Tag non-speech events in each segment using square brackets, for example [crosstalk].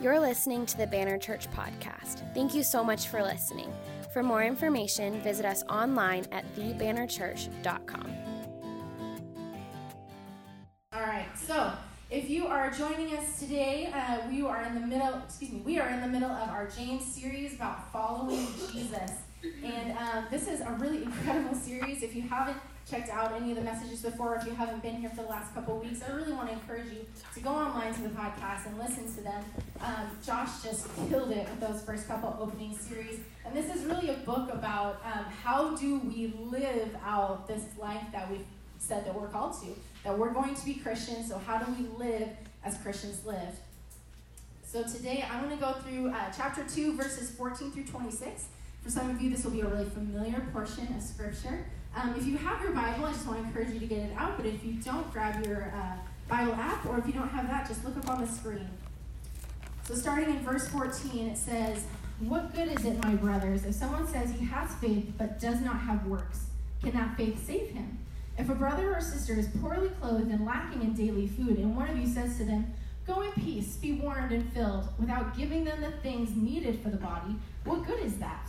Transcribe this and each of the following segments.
You're listening to the Banner Church podcast. Thank you so much for listening. For more information, visit us online at thebannerchurch.com. All right, so if you are joining us today, uh, we are in the middle. Excuse me, we are in the middle of our James series about following Jesus, and um, this is a really [laughs] incredible series. If you haven't checked out any of the messages before, if you haven't been here for the last couple weeks, I really want to encourage you to go online to the podcast and listen to them. Um, Josh just killed it with those first couple opening series. And this is really a book about um, how do we live out this life that we've said that we're called to, that we're going to be Christians, so how do we live as Christians live? So today I'm going to go through uh, chapter 2, verses 14 through 26. For some of you, this will be a really familiar portion of Scripture. Um, if you have your Bible, I just want to encourage you to get it out. But if you don't, grab your uh, Bible app, or if you don't have that, just look up on the screen. So, starting in verse 14, it says, What good is it, my brothers, if someone says he has faith but does not have works? Can that faith save him? If a brother or sister is poorly clothed and lacking in daily food, and one of you says to them, Go in peace, be warmed and filled, without giving them the things needed for the body, what good is that?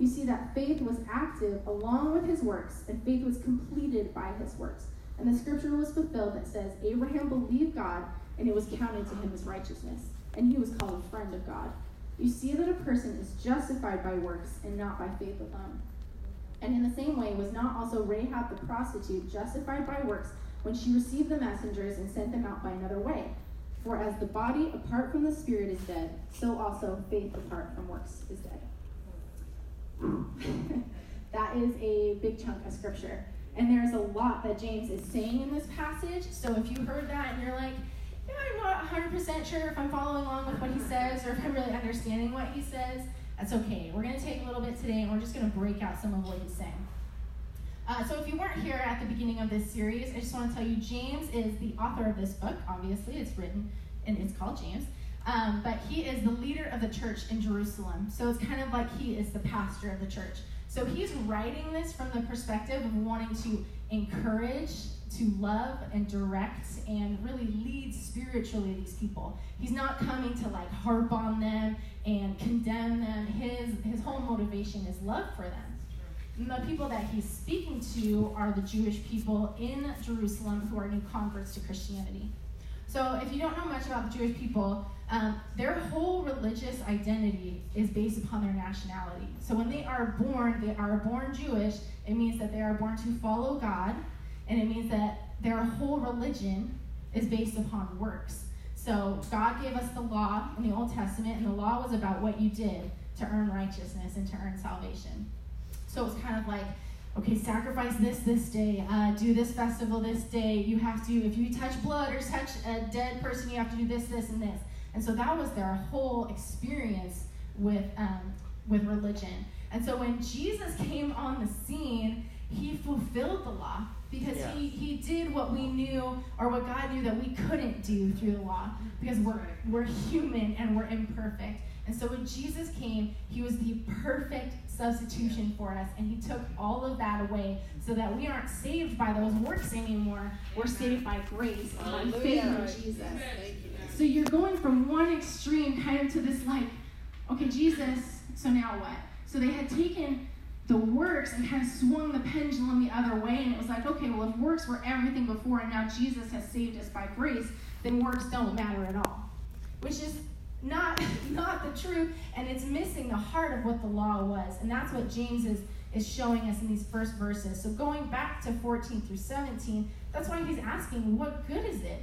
You see that faith was active along with his works, and faith was completed by his works. And the scripture was fulfilled that says, Abraham believed God, and it was counted to him as righteousness, and he was called a friend of God. You see that a person is justified by works and not by faith alone. And in the same way, was not also Rahab the prostitute justified by works when she received the messengers and sent them out by another way? For as the body apart from the spirit is dead, so also faith apart from works is dead. [laughs] that is a big chunk of scripture. And there's a lot that James is saying in this passage. So if you heard that and you're like, yeah, I'm not 100% sure if I'm following along with what he says or if I'm really understanding what he says, that's okay. We're going to take a little bit today and we're just going to break out some of what he's saying. Uh, so if you weren't here at the beginning of this series, I just want to tell you James is the author of this book. Obviously, it's written and it's called James. Um, but he is the leader of the church in Jerusalem. So it's kind of like he is the pastor of the church. So he's writing this from the perspective of wanting to encourage, to love, and direct, and really lead spiritually these people. He's not coming to like harp on them and condemn them. His, his whole motivation is love for them. And the people that he's speaking to are the Jewish people in Jerusalem who are new converts to Christianity. So if you don't know much about the Jewish people, um, their whole religious identity is based upon their nationality. So when they are born, they are born Jewish. It means that they are born to follow God, and it means that their whole religion is based upon works. So God gave us the law in the Old Testament, and the law was about what you did to earn righteousness and to earn salvation. So it was kind of like okay, sacrifice this this day, uh, do this festival this day. You have to, if you touch blood or touch a dead person, you have to do this, this, and this. And so that was their whole experience with um, with religion. And so when Jesus came on the scene, he fulfilled the law because yeah. he, he did what we knew or what God knew that we couldn't do through the law because we're, we're human and we're imperfect. And so when Jesus came, he was the perfect substitution for us, and he took all of that away so that we aren't saved by those works anymore. We're saved by grace and by faith in Jesus. So you're going from one extreme kind of to this like, okay, Jesus, so now what? So they had taken the works and kind of swung the pendulum the other way, and it was like, okay, well, if works were everything before and now Jesus has saved us by grace, then works don't matter at all. Which is not, [laughs] not the truth, and it's missing the heart of what the law was. And that's what James is, is showing us in these first verses. So going back to 14 through 17, that's why he's asking, what good is it?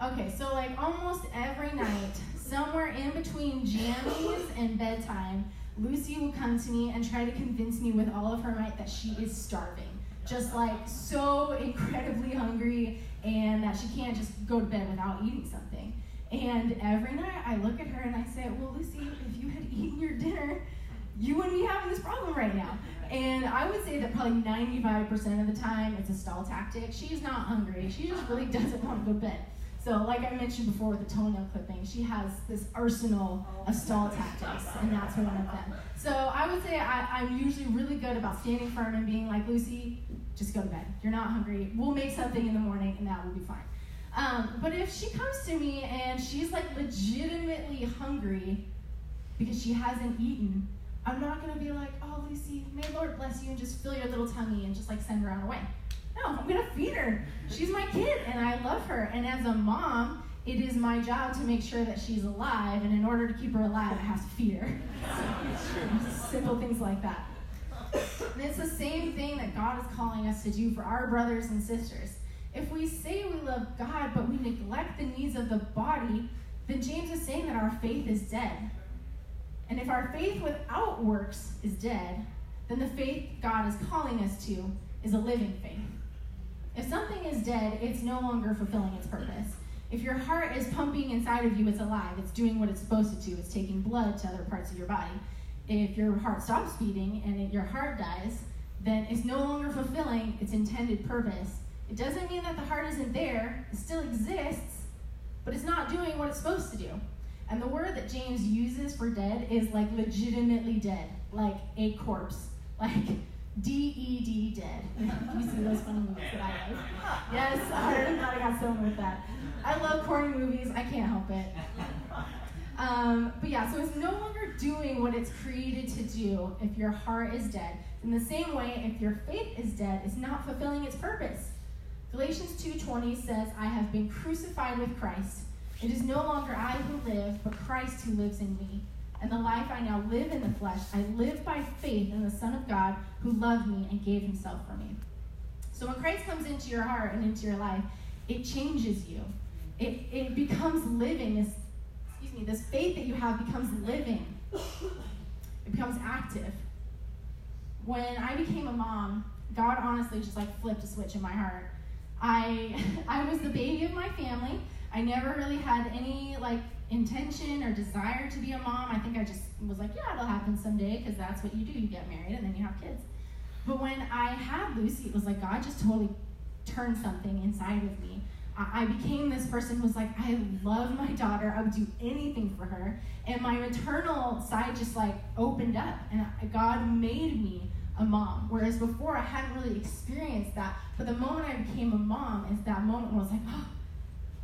Okay, so like almost every night, somewhere in between jammies and bedtime, Lucy will come to me and try to convince me with all of her might that she is starving. Just like so incredibly hungry and that she can't just go to bed without eating something. And every night I look at her and I say, Well, Lucy, if you had eaten your dinner, you wouldn't be having this problem right now. And I would say that probably 95% of the time it's a stall tactic. She's not hungry, she just really doesn't want to go to bed. So, like I mentioned before with the toenail clipping, she has this arsenal of stall tactics, and that's one of them. So, I would say I, am usually really good about standing firm and being like, Lucy, just go to bed. You're not hungry. We'll make something in the morning, and that will be fine. Um, but if she comes to me and she's like legitimately hungry because she hasn't eaten, I'm not going to be like, oh, Lucy, may Lord bless you and just fill your little tummy and just like send her on her way. No, I'm going to feed her. She's my kid and I love her. And as a mom, it is my job to make sure that she's alive. And in order to keep her alive, I have to feed her. Simple things like that. And it's the same thing that God is calling us to do for our brothers and sisters. If we say we love God, but we neglect the needs of the body, then James is saying that our faith is dead. And if our faith without works is dead, then the faith God is calling us to is a living faith. If something is dead, it's no longer fulfilling its purpose. If your heart is pumping inside of you, it's alive. It's doing what it's supposed to do. It's taking blood to other parts of your body. If your heart stops beating and your heart dies, then it's no longer fulfilling its intended purpose. It doesn't mean that the heart isn't there, it still exists, but it's not doing what it's supposed to do. And the word that James uses for dead is like legitimately dead, like a corpse, [laughs] like D E D dead. [laughs] you see those funny movies that I love? [laughs] Yes, [laughs] I thought I got someone with that. I love corny movies, I can't help it. Um, but yeah, so it's no longer doing what it's created to do if your heart is dead. In the same way, if your faith is dead, it's not fulfilling its purpose. Galatians 2:20 says, "I have been crucified with Christ. It is no longer I who live, but Christ who lives in me. And the life I now live in the flesh, I live by faith in the Son of God who loved me and gave himself for me. So when Christ comes into your heart and into your life, it changes you. It, it becomes living. This, excuse me, this faith that you have becomes living. It becomes active. When I became a mom, God honestly just like flipped a switch in my heart. I [laughs] I was the baby of my family. I never really had any like intention or desire to be a mom. I think I just was like, yeah, it'll happen someday because that's what you do. You get married and then you have kids. But when I had Lucy, it was like God just totally turned something inside of me. I, became this person who was like, I love my daughter. I would do anything for her. And my maternal side just like opened up and God made me a mom. Whereas before I hadn't really experienced that. But the moment I became a mom is that moment was like, oh, [gasps]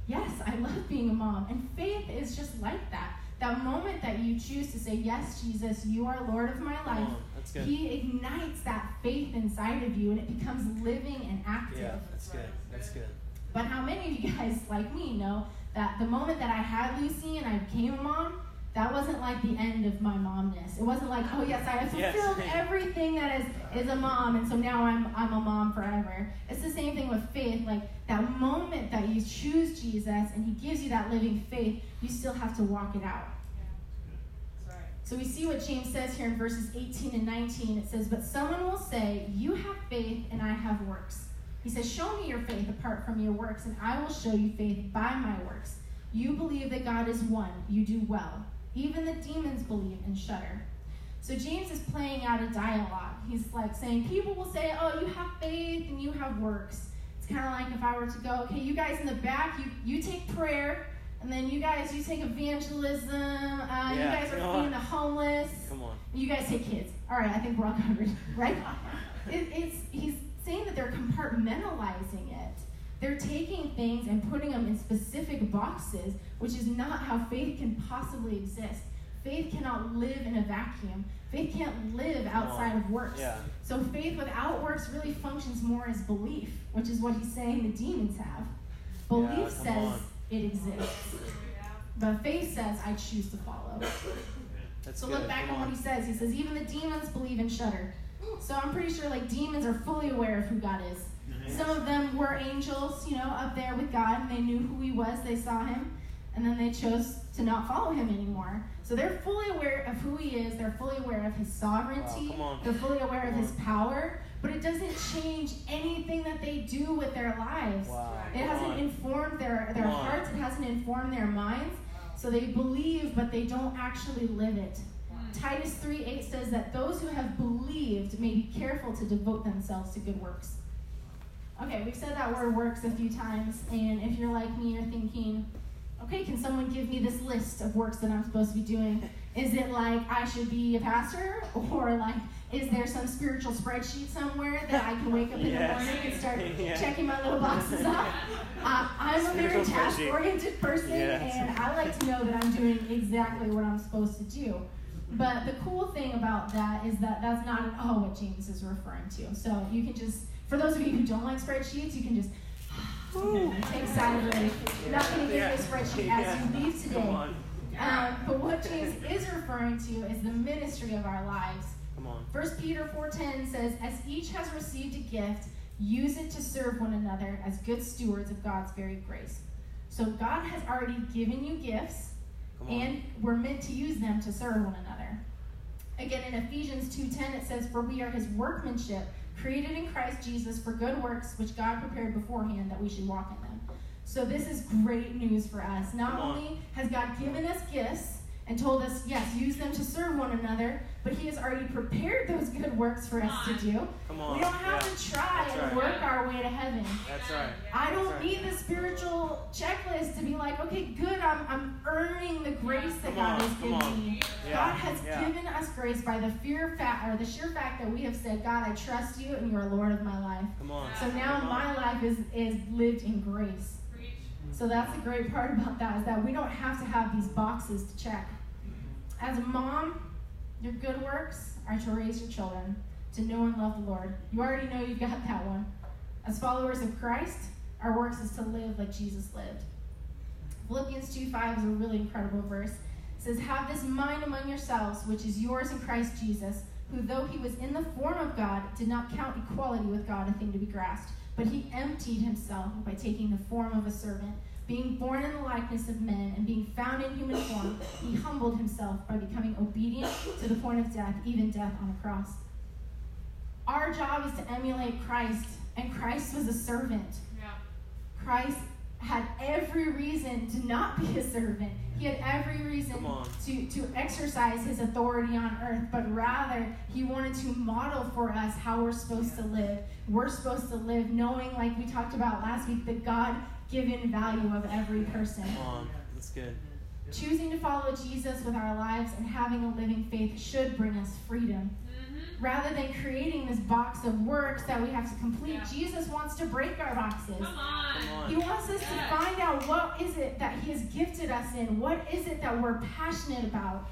yes, I love being a mom. And faith is just like that. That moment that you choose to say, Yes, Jesus, you are Lord of my life, oh, He ignites that faith inside of you and it becomes living and active. Yeah, that's good. That's good. But how many of you guys, like me, know that the moment that I had Lucy and I became a mom, that wasn't like the end of my momness. It wasn't like, oh yes, I have fulfilled yes. everything that is is a mom, and so now I'm I'm a mom forever. It's the same thing with faith. Like that moment that you choose Jesus and He gives you that living faith, you still have to walk it out. So we see what James says here in verses 18 and 19. It says, But someone will say, You have faith and I have works. He says, Show me your faith apart from your works, and I will show you faith by my works. You believe that God is one. You do well. Even the demons believe and shudder. So James is playing out a dialogue. He's like saying, people will say, oh, you have faith and you have works. It's kind of like if I were to go, okay, you guys in the back, you, you take prayer, and then you guys, you take evangelism. Uh, yeah, you guys are feeding the homeless. Come on. You guys take kids. All right, I think we're all covered, [laughs] right? [laughs] it, it's, he's saying that they're compartmentalizing it. They're taking things and putting them in specific boxes, which is not how faith can possibly exist. Faith cannot live in a vacuum. Faith can't live outside of works. Yeah. So faith without works really functions more as belief, which is what he's saying the demons have. Belief yeah, says on. it exists. But faith says, I choose to follow. That's so good. look back on what he says. He says, even the demons believe and shudder. So I'm pretty sure like demons are fully aware of who God is. Some of them were angels, you know, up there with God, and they knew who He was. They saw Him, and then they chose to not follow Him anymore. So they're fully aware of who He is. They're fully aware of His sovereignty. Wow, they're fully aware of His power. But it doesn't change anything that they do with their lives. Wow. It hasn't informed their, their hearts. It hasn't informed their minds. So they believe, but they don't actually live it. Titus 3 8 says that those who have believed may be careful to devote themselves to good works. Okay, we've said that word works a few times, and if you're like me, you're thinking, okay, can someone give me this list of works that I'm supposed to be doing? Is it like I should be a pastor? [laughs] Or like, is there some spiritual spreadsheet somewhere that I can wake up in yes. the morning and start [laughs] yeah. checking my little boxes off? [laughs] Uh, I'm a very task oriented person, yes. and I like to know that I'm doing exactly what I'm supposed to do. But the cool thing about that is that that's not at all what James is referring to. So you can just, for those of you who don't like spreadsheets, you can just [sighs] take Saturday. of relief. You're not going to get this spreadsheet as you leave today. Um, but what James is referring to is the ministry of our lives. Come on. 1 Peter 4.10 says, As each has received a gift, use it to serve one another as good stewards of God's very grace. So God has already given you gifts, and we're meant to use them to serve one another. Again, in Ephesians 2.10, it says, For we are his workmanship, created in Christ Jesus for good works, which God prepared beforehand that we should walk in them. So this is great news for us. Not only has God given us gifts and told us, yes, use them to serve one another, but He has already prepared those good works for us to do. Come on. We don't have yeah. to try That's and right. work our way to heaven. That's right. I don't right. need the spiritual checklist to be like, okay, good, I'm, I'm earning the grace that Come God on, has come given on. me. Yeah, God has yeah. given us grace by the fear fact or the sheer fact that we have said, God, I trust you and you are Lord of my life. Come on. So now Come on. my life is, is lived in grace. So that's the great part about that is that we don't have to have these boxes to check. As a mom, your good works are to raise your children to know and love the Lord. You already know you've got that one. As followers of Christ, our works is to live like Jesus lived. Philippians 2 5 is a really incredible verse. It says, Have this mind among yourselves, which is yours in Christ Jesus, who, though he was in the form of God, did not count equality with God a thing to be grasped, but he emptied himself by taking the form of a servant. Being born in the likeness of men and being found in human form, he humbled himself by becoming obedient to the point of death, even death on a cross. Our job is to emulate Christ, and Christ was a servant. Yeah. Christ had every reason to not be a servant. He had every reason to, to exercise his authority on earth, but rather he wanted to model for us how we're supposed to live. We're supposed to live knowing, like we talked about last week, the God given value of every person. Come on. That's good. Choosing to follow Jesus with our lives and having a living faith should bring us freedom. Rather than creating this box of works that we have to complete, Jesus wants to break our boxes. Come on. He wants us to find out what is it that He has gifted us in. What is it that we're passionate about?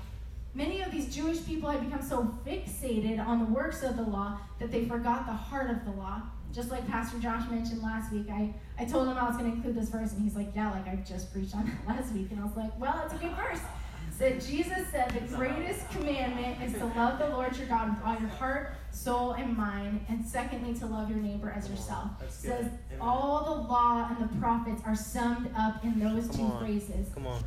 Many of these Jewish people had become so fixated on the works of the law that they forgot the heart of the law. Just like Pastor Josh mentioned last week, I, I told him I was going to include this verse, and he's like, Yeah, like I just preached on that [laughs] last week. And I was like, Well, it's a good verse. Said Jesus said the greatest commandment is to love the Lord your God with all your heart, soul, and mind, and secondly to love your neighbor as yourself. Says all the law and the prophets are summed up in those Come two on. phrases. Come on.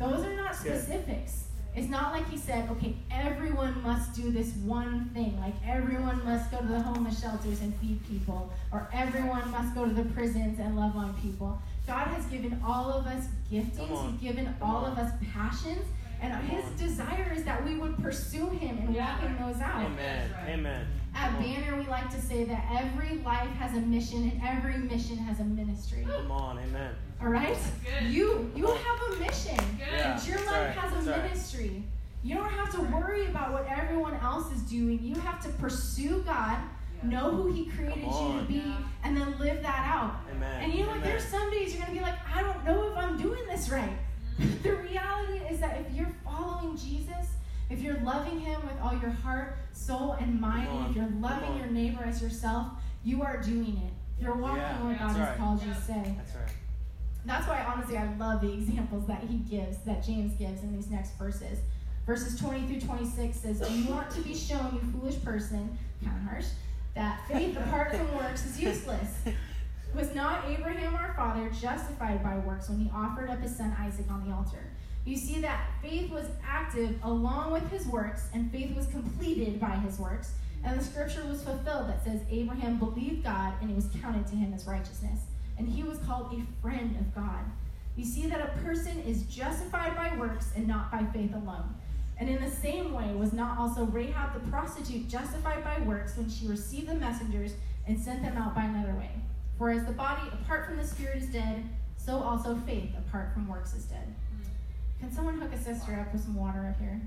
Those are not specifics. It's not like he said, okay, everyone must do this one thing. Like everyone must go to the homeless shelters and feed people, or everyone must go to the prisons and love on people. God has given all of us giftings. He's given Come all on. of us passions, and His on. desire is that we would pursue Him and walk in those out. Amen. Amen. At Come on. Banner, we like to say that every life has a mission and every mission has a ministry. Come on. Amen. All right? good. You you have a mission. Yeah, And your life right, has a that's right. ministry. You don't have to worry about what everyone else is doing. You have to pursue God, know who He created you to on. be, and then live that out. Amen. And you know what? Amen. There's some days you're going to be like, I don't know if I'm doing this right. [laughs] the reality is that if you're following Jesus, if you're loving Him with all your heart, soul, and mind, Come if you're loving your neighbor as yourself, you are doing it. You're walking Yeah, where God that's has right. called you to say. That's right. That's why, honestly, I love the examples that he gives, that James gives in these next verses. Verses 20 through 26 says, Do you want to be shown, you foolish person, kind of harsh, that faith apart from works is useless? Was not Abraham our father justified by works when he offered up his son Isaac on the altar? You see that faith was active along with his works, and faith was completed by his works. And the scripture was fulfilled that says, Abraham believed God, and it was counted to him as righteousness. And he was called a friend of God. You see that a person is justified by works and not by faith alone. And in the same way, was not also Rahab the prostitute justified by works when she received the messengers and sent them out by another way? For as the body apart from the spirit is dead, so also faith apart from works is dead. Can someone hook a sister up with some water up here?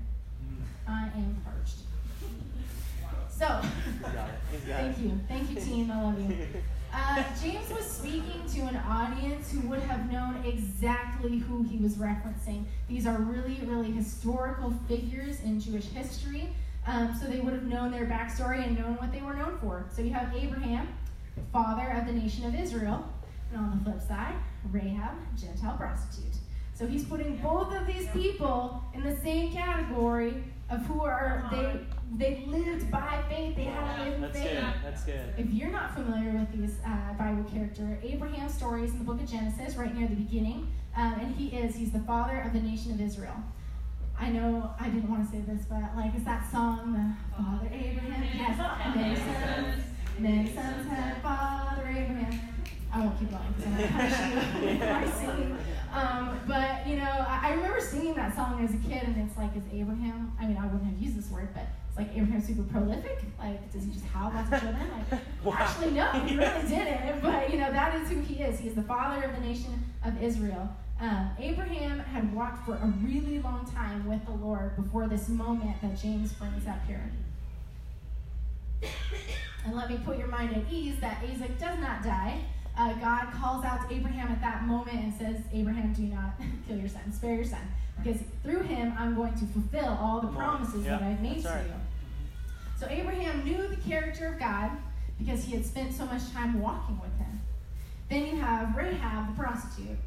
I am parched. So, [laughs] thank you. Thank you, team. I love you. Uh, James was speaking to an audience who would have known exactly who he was referencing. These are really, really historical figures in Jewish history, um, so they would have known their backstory and known what they were known for. So you have Abraham, father of the nation of Israel, and on the flip side, Rahab, Gentile prostitute. So he's putting both of these people in the same category of who are they they lived by faith. They had to live in That's faith. good. That's good. If you're not familiar with these uh, Bible character, Abraham stories in the book of Genesis, right near the beginning, um, and he is he's the father of the nation of Israel. I know I didn't want to say this, but like, is that song, the Father Abraham, yes, [laughs] many sons, many sons had Father Abraham. I won't keep going because I'm gonna punish you singing. Um, but you know, I, I remember singing that song as a kid, and it's like, is Abraham? I mean, I wouldn't have used this word, but it's like Abraham super prolific. Like, does he just have lots of children? Like, [laughs] Wow. actually, no, he really [laughs] didn't. But you know, that is who he is. He is the father of the nation of Israel. Um, Abraham had walked for a really long time with the Lord before this moment that James brings up here. And let me put your mind at ease that Isaac does not die. Uh, God calls out to Abraham at that moment and says, Abraham, do not [laughs] kill your son, spare your son. Because through him, I'm going to fulfill all the promises Yeah, that I've made to right. you. So Abraham knew the character of God because he had spent so much time walking with him. Then you have Rahab, the prostitute.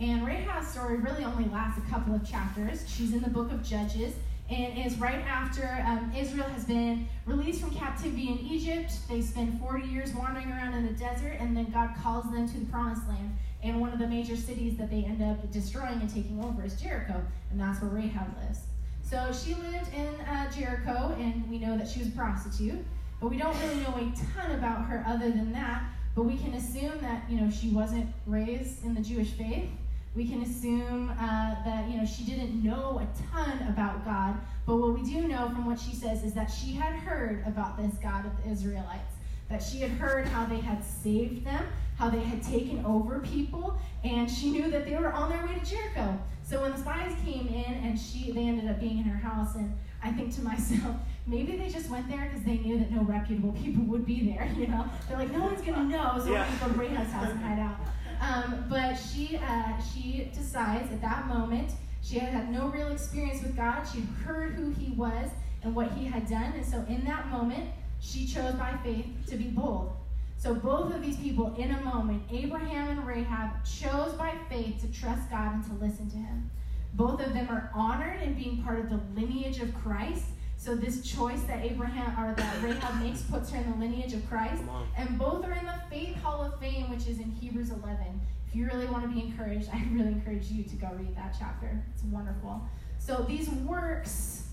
And Rahab's story really only lasts a couple of chapters. She's in the book of Judges and is right after um, Israel has been released from captivity in Egypt. They spend 40 years wandering around in the desert, and then God calls them to the promised land. And one of the major cities that they end up destroying and taking over is Jericho, and that's where Rahab lives. So she lived in uh, Jericho, and we know that she was a prostitute, but we don't really know a ton about her other than that. But we can assume that you know she wasn't raised in the Jewish faith. We can assume uh, that you know she didn't know a ton about God. But what we do know from what she says is that she had heard about this God of the Israelites. That she had heard how they had saved them, how they had taken over people, and she knew that they were on their way to Jericho. So when the spies came in and she they ended up being in her house, and I think to [laughs] myself, maybe they just went there because they knew that no reputable [laughs] people would be there. You know, they're like, no one's gonna know, so Yeah. we're gonna go to Rahab's house and hide out. Um, but she uh, she decides at that moment she had had no real experience with God. She heard who He was and what He had done, and so in that moment she chose by faith to be bold. So both of these people, in a moment, Abraham and Rahab, chose by faith to trust God and to listen to Him. Both of them are honored in being part of the lineage of Christ. So this choice that Abraham or that Rahab makes puts her in the lineage of Christ. And both are in the Faith Hall of Fame, which is in Hebrews 11. If you really want to be encouraged, I really encourage you to go read that chapter. It's wonderful. So these works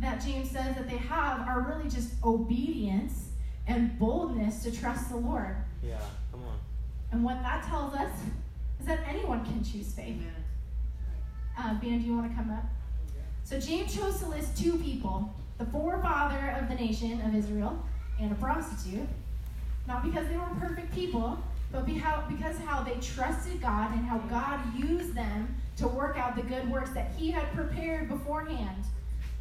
that James says that they have are really just obedience and boldness to trust the Lord. Yeah. Come on. And what that tells us is that anyone can choose faith. Uh, Ben, do you want to come up? So James chose to list two people the forefather of the nation of Israel and a prostitute, not because they were perfect people, but because how they trusted God and how God used them to work out the good works that He had prepared beforehand.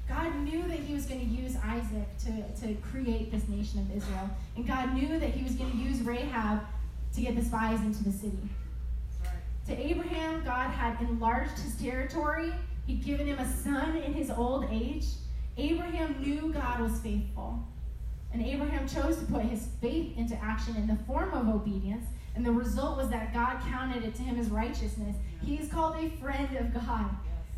God knew that He was going to use Isaac to, to create this nation of Israel. And God knew that He was going to use Rahab to get the spies into the city. To Abraham, God had enlarged his territory. He'd given him a son in his old age. Abraham knew God was faithful. And Abraham chose to put his faith into action in the form of obedience. And the result was that God counted it to him as righteousness. He is called a friend of God.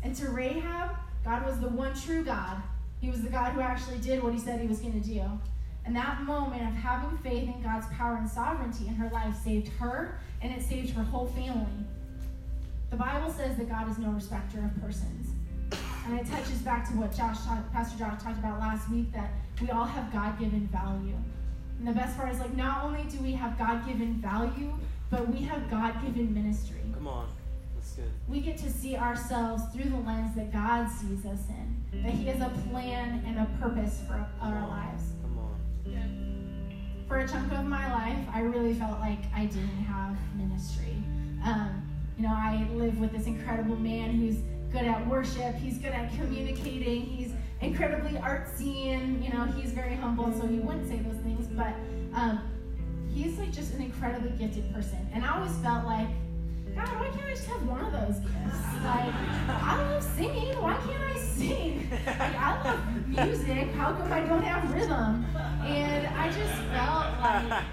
And to Rahab, God was the one true God. He was the God who actually did what he said he was going to do. And that moment of having faith in God's power and sovereignty in her life saved her and it saved her whole family. The Bible says that God is no respecter of persons. And it touches back to what Josh, Pastor Josh talked about last week that we all have God given value. And the best part is like not only do we have God given value, but we have God given ministry. Come on. That's good. We get to see ourselves through the lens that God sees us in. That He has a plan and a purpose for our lives. Come on. Yeah. For a chunk of my life, I really felt like I didn't have ministry. Um, you know, I live with this incredible man who's good at worship, he's good at communicating, he's incredibly artsy, and you know, he's very humble, so he wouldn't say those things, but um, he's like just an incredibly gifted person. And I always felt like, God, why can't I just have one of those gifts? Like, I love singing. Why can't I sing? Like, I love music. How come I don't have rhythm? And I just felt like,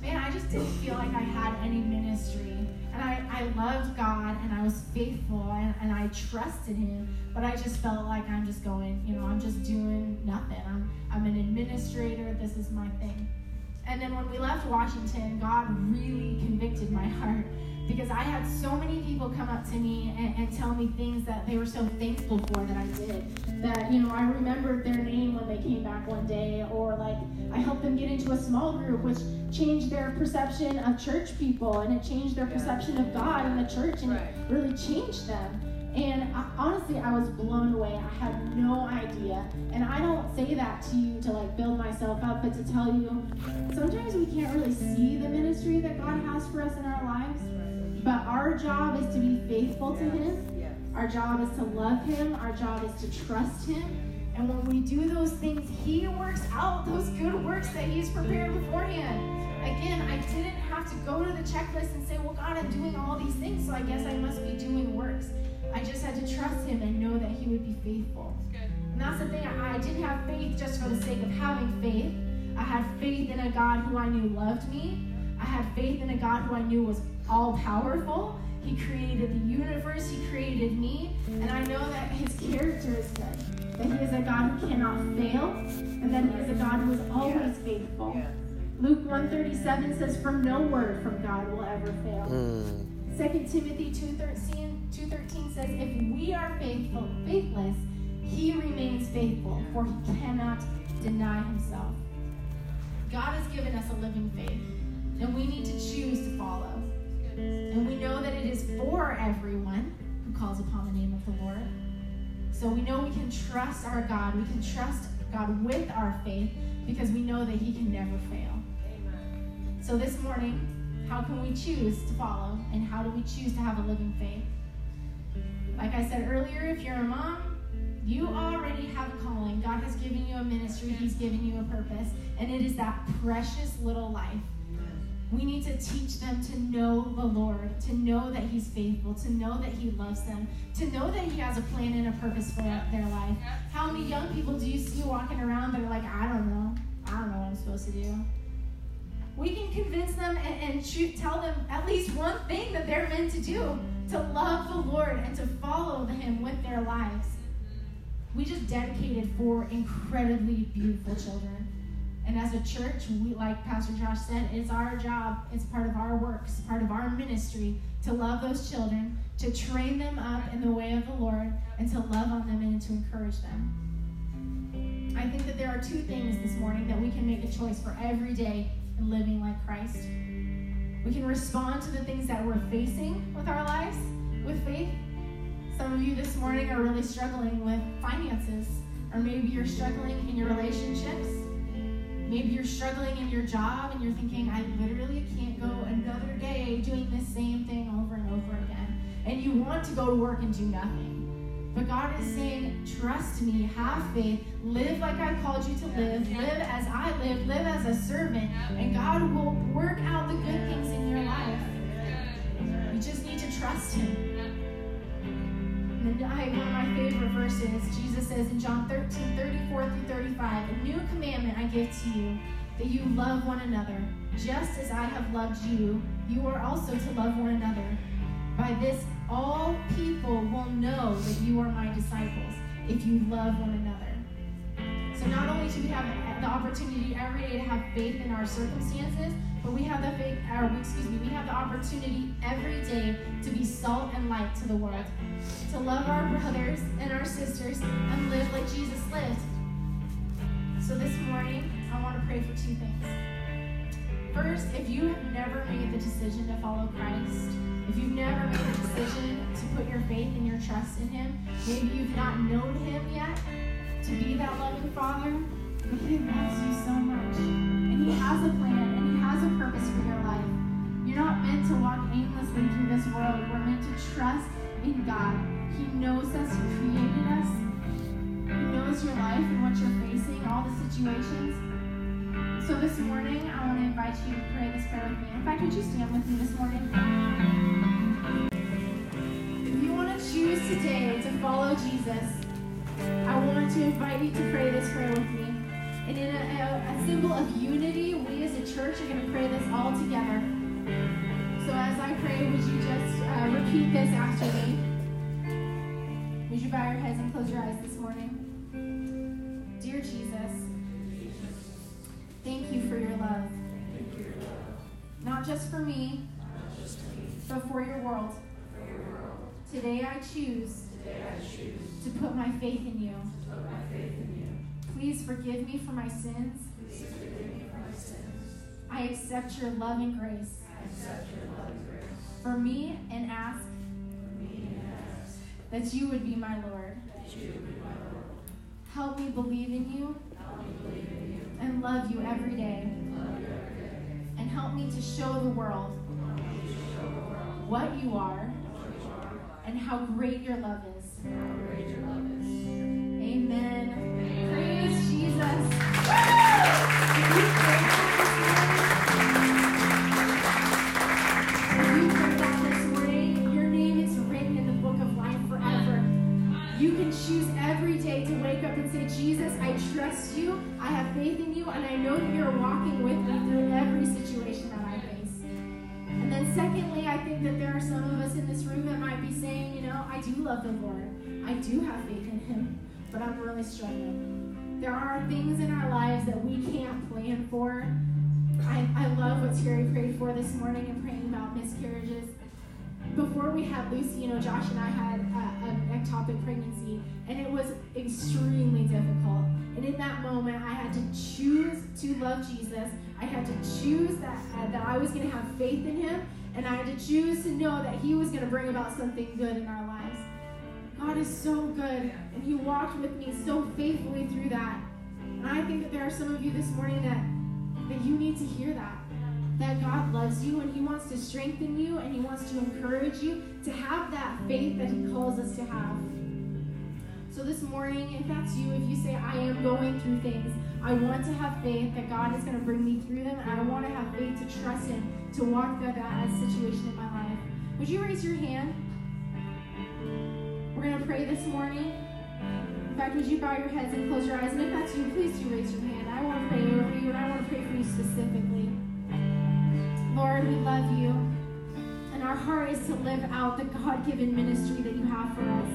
man, I just didn't feel like I had any ministry. And I, I loved God and I was faithful and, and I trusted Him, but I just felt like I'm just going, you know, I'm just doing nothing. I'm, I'm an administrator. This is my thing. And then when we left Washington, God really convicted my heart because I had so many people come up to me and, and, tell me things that they were so thankful for that I did. That, you know, I remembered their name when they came back one day, or like I helped them get into a small group, which changed their perception of church people and it changed their perception of God and the church and it really changed them. And I, honestly, I was blown away. I had no idea. And I don't say that to you to like build myself up, but to tell you sometimes we can't really see the ministry that God has for us in our lives. But our job is to be faithful to Him. Our job is to love Him. Our job is to trust Him. And when we do those things, He works out those good works that He's prepared beforehand. Again, I didn't have to go to the checklist and say, well, God, I'm doing all these things, so I guess I must be doing works. I just had to trust him and know that he would be faithful. And that's the thing, I, I didn't have faith just for the sake of having faith. I had faith in a God who I knew loved me. I had faith in a God who I knew was all powerful. He created the universe, He created me, and I know that His character is good. That He is a God who cannot fail, and that He is a God who is always faithful. Luke 137 says, For no word from God will ever fail. Mm. 2 Timothy 2.13 2.13 says, If we are faithful, faithless, he remains faithful, for he cannot deny himself. God has given us a living faith, and we need to choose to follow. And we know that it is for everyone who calls upon the name of the Lord. So we know we can trust our God. We can trust God with our faith because we know that He can never fail. Amen. So this morning, how can we choose to follow? And how do we choose to have a living faith? Like I said earlier, if you're a mom, you already have a calling. God has given you a ministry, He's given you a purpose, and it is that precious little life. We need to teach them to know the Lord, to know that He's faithful, to know that He loves them, to know that He has a plan and a purpose for their life. How many young people do you see walking around that are like, I don't know, I don't know what I'm supposed to do? We can convince them and, and shoot, tell them at least one thing that they're meant to do to love the Lord and to follow Him with their lives. We just dedicated four incredibly beautiful children. And as a church, we, like Pastor Josh said, it's our job, it's part of our works, part of our ministry to love those children, to train them up in the way of the Lord, and to love on them and to encourage them. I think that there are two things this morning that we can make a choice for every day in living like Christ. We can respond to the things that we're facing with our lives with faith. Some of you this morning are really struggling with finances, or maybe you're struggling in your relationships. Maybe you're struggling in your job and you're thinking, I literally can't go another day doing the same thing over and over again. And you want to go to work and do nothing. But God is saying, trust me, have faith, live like I called you to live, live as I live, live as a servant, and God will work out the good things in your life. You just need to trust Him. And I, one of my favorite verses, Jesus says in John 13, 34 through 35, A new commandment I give to you, that you love one another. Just as I have loved you, you are also to love one another. By this all people will know that you are my disciples if you love one another. So not only do we have the opportunity every day to have faith in our circumstances, but we have the faith, or excuse me, we have the opportunity every day to be salt and light to the world, to love our brothers and our sisters and live like Jesus lived. So this morning, I want to pray for two things. First, if you have never made the decision to follow Christ, if you've never made the decision to put your faith and your trust in Him, maybe you've not known Him yet to be that loving Father, but He loves you so much. And He has a plan and He has a purpose for your life. You're not meant to walk aimlessly through this world. We're meant to trust in God. He knows us, He created us. He knows your life and what you're facing, all the situations. So this morning, I want to invite you to pray this prayer with me. In fact, would you stand with me this morning? If you want to choose today to follow Jesus, I want to invite you to pray this prayer with me. And in a, a, a symbol of unity, we as a church are going to pray this all together. So as I pray, would you just uh, repeat this after me? Would you bow your heads and close your eyes this morning? Dear Jesus, thank you for your love. Not just for me, but for your world. Today I choose to put my faith in you. Please forgive me for my sins. I accept your love and grace for me and ask that you would be my Lord. Help me believe in you and love you every day. And help me to show the world what you are and how great your love is. I trust you, I have faith in you, and I know that you're walking with me through every situation that I face. And then, secondly, I think that there are some of us in this room that might be saying, you know, I do love the Lord, I do have faith in Him, but I'm really struggling. There are things in our lives that we can't plan for. I, I love what Terry prayed for this morning and praying about miscarriages before we had Lucy, you know, Josh and I had a, an ectopic pregnancy, and it was extremely difficult. And in that moment, I had to choose to love Jesus. I had to choose that uh, that I was going to have faith in Him, and I had to choose to know that He was going to bring about something good in our lives. God is so good, and He walked with me so faithfully through that. And I think that there are some of you this morning that that you need to hear that that God loves you and He wants to strengthen you and He wants to encourage you to have that faith that He calls us to have. So, this morning, if that's you, if you say, I am going through things, I want to have faith that God is going to bring me through them, and I want to have faith to trust Him to walk through that situation in my life, would you raise your hand? We're going to pray this morning. In fact, would you bow your heads and close your eyes? And if that's you, please do raise your hand. I want to pray over you, and I want to pray for you specifically. Lord, we love you. And our heart is to live out the God given ministry that you have for us.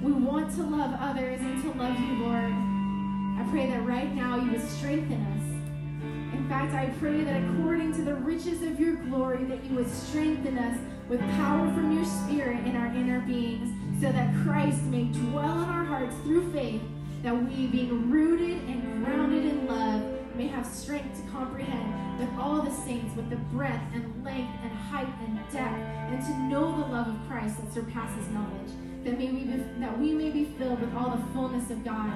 We want to love others and to love you, Lord. I pray that right now you would strengthen us. In fact, I pray that according to the riches of your glory, that you would strengthen us with power from your spirit in our inner beings, so that Christ may dwell in our hearts through faith, that we, being rooted and grounded in love, may have strength to comprehend with all the saints with the breadth and length and height and depth, and to know the love of Christ that surpasses knowledge, that, may we be, that we may be filled with all the fullness of God.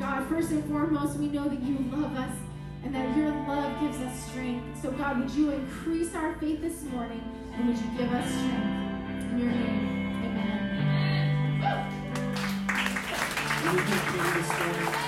God, first and foremost, we know that you love us and that your love gives us strength. So, God, would you increase our faith this morning and would you give us strength? In your name, Thank you.